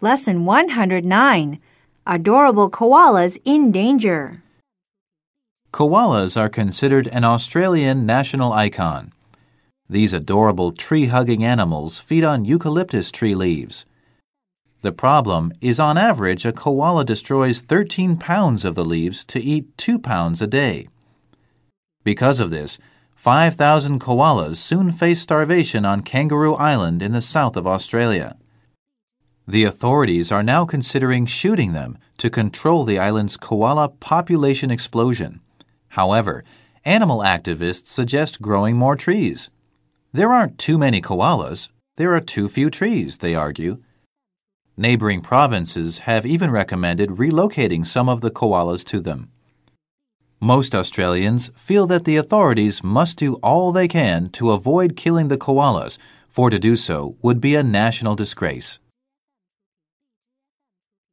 Lesson 109 Adorable Koalas in Danger. Koalas are considered an Australian national icon. These adorable tree hugging animals feed on eucalyptus tree leaves. The problem is, on average, a koala destroys 13 pounds of the leaves to eat 2 pounds a day. Because of this, 5,000 koalas soon face starvation on Kangaroo Island in the south of Australia. The authorities are now considering shooting them to control the island's koala population explosion. However, animal activists suggest growing more trees. There aren't too many koalas, there are too few trees, they argue. Neighboring provinces have even recommended relocating some of the koalas to them. Most Australians feel that the authorities must do all they can to avoid killing the koalas, for to do so would be a national disgrace.